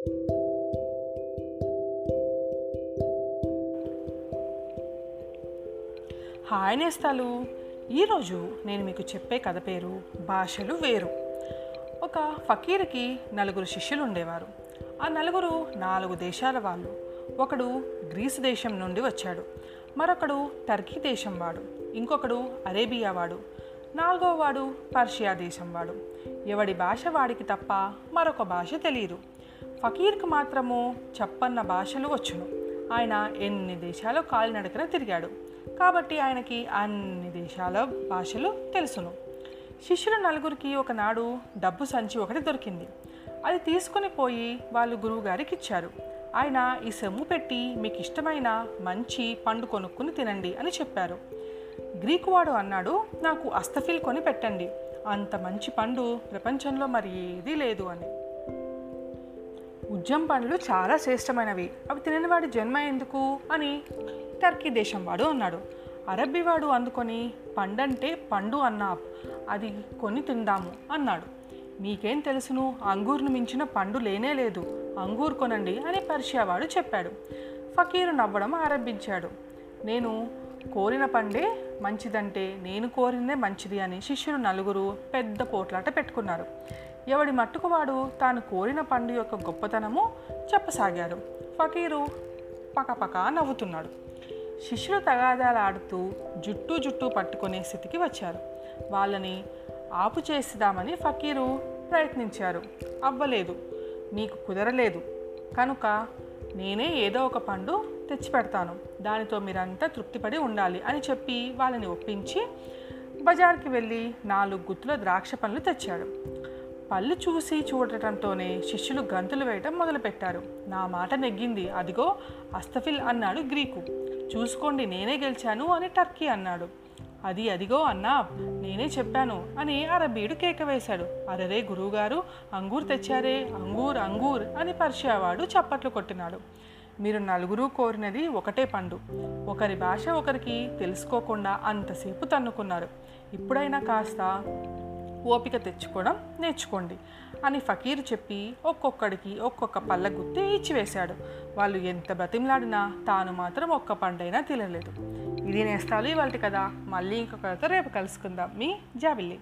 Hi నేస్తాలు. ఈరోజు నేను మీకు చెప్పే కథ పేరు భాషలు వేరు. ఒక ఫకీర్కి నలుగురు శిష్యులు ఉండేవారు. ఆ నలుగురు నాలుగు దేశాల వాళ్ళు. ఒకడు గ్రీసు దేశం నుండి వచ్చాడు. మరొకడు టర్కీ దేశం వాడు. ఇంకొకడు అరేబియా వాడు. నాలుగో వాడు పర్షియా దేశం వాడు. ఎవడి భాష వాడికి తప్ప మరొక భాష తెలియదు ఫకీర్కు మాత్రము చెప్పన్న భాషలు వచ్చును. ఆయన ఎన్ని దేశాలు కాలినడకన తిరిగాడు. కాబట్టి ఆయనకి అన్ని దేశాల భాషలు తెలుసును. శిష్యుల నలుగురికి ఒకనాడు డబ్బు సంచి ఒకటి దొరికింది. అది తీసుకుని పోయి వాళ్ళు గురువుగారికి ఇచ్చారు. ఆయన ఈ సొమ్ము పెట్టి మీకు ఇష్టమైన మంచి పండు కొనుక్కుని తినండి అని చెప్పారు. గ్రీకు వాడు అన్నాడు నాకు అస్తఫిల్ కొని పెట్టండి. అంత మంచి పండు ప్రపంచంలో మరి ఏదీ లేదు అని. ఉజ్జం పండ్లు చాలా శ్రేష్టమైనవి. అవి తిననివాడి జన్మ ఎందుకు? అని టర్కీ దేశం వాడు అన్నాడు. అరబ్బీ వాడు అందుకొని పండంటే పండు అన్నా. అది కొని తిందాము అన్నాడు. మీకేం తెలుసును? అంగూర్ను మించిన పండు లేనే లేదు. అంగూర్ కొనండి అని పర్షియా వాడు చెప్పాడు. ఫకీరు నవ్వడం ఆరంభించాడు. నేను కోరిన పండే మంచిదంటే నేను కోరిందే మంచిది అని శిష్యులు నలుగురు పెద్ద పోట్లాట పెట్టుకున్నారు. ఎవడి మట్టుకు వాడు తాను కోరిన పండు యొక్క గొప్పతనము చెప్పసాగాడు. ఫకీరు పకపక నవ్వుతున్నాడు. శిష్యులు తగాదాలు ఆడుతూ జుట్టు జుట్టు పట్టుకునే స్థితికి వచ్చారు. వాళ్ళని ఆపు చేసిదామని ఫకీరు ప్రయత్నించారు. అవ్వలేదు. నీకు కుదరలేదు. కనుక నేనే ఏదో ఒక పండు తెచ్చిపెడతాను. దానితో మీరంతా తృప్తిపడి ఉండాలి అని చెప్పి వాళ్ళని ఒప్పించి బజార్కి వెళ్ళి నాలుగు గుత్తుల ద్రాక్ష పండ్లు తెచ్చాడు. పళ్ళు చూసి చూడటంతోనే శిష్యులు గంతులు వేయటం మొదలుపెట్టారు. నా మాట నెగ్గింది. అదిగో అస్తఫిల్ అన్నాడు గ్రీకు. చూసుకోండి నేనే గెలిచాను అని టర్కీ అన్నాడు. అది అదిగో అన్నా నేనే చెప్పాను అని అరబీడు కేక వేశాడు. అరరే గురువుగారు అంగూర్ తెచ్చారే అంగూర్ అంగూర్ అని పరిచయవాడు చప్పట్లు కొట్టినాడు. మీరు నలుగురు కోరినది ఒకటే పండు. ఒకరి భాష ఒకరికి తెలుసుకోకుండా అంతసేపు తన్నుకున్నారు. ఇప్పుడైనా కాస్త ఓపిక తెచ్చుకోవడం నేర్చుకోండి అని ఫకీరు చెప్పి ఒక్కొక్కడికి ఒక్కొక్క పళ్ళ గుత్తి ఇచ్చివేశాడు వాళ్ళు ఎంత బతిమలాడినా తాను మాత్రం ఒక్క పండైనా తినలేదు. ఇది నేస్తాలు ఇవాళ కదా మళ్ళీ ఇంకొక రేపు కలుసుకుందాం. మీ జాబిల్లి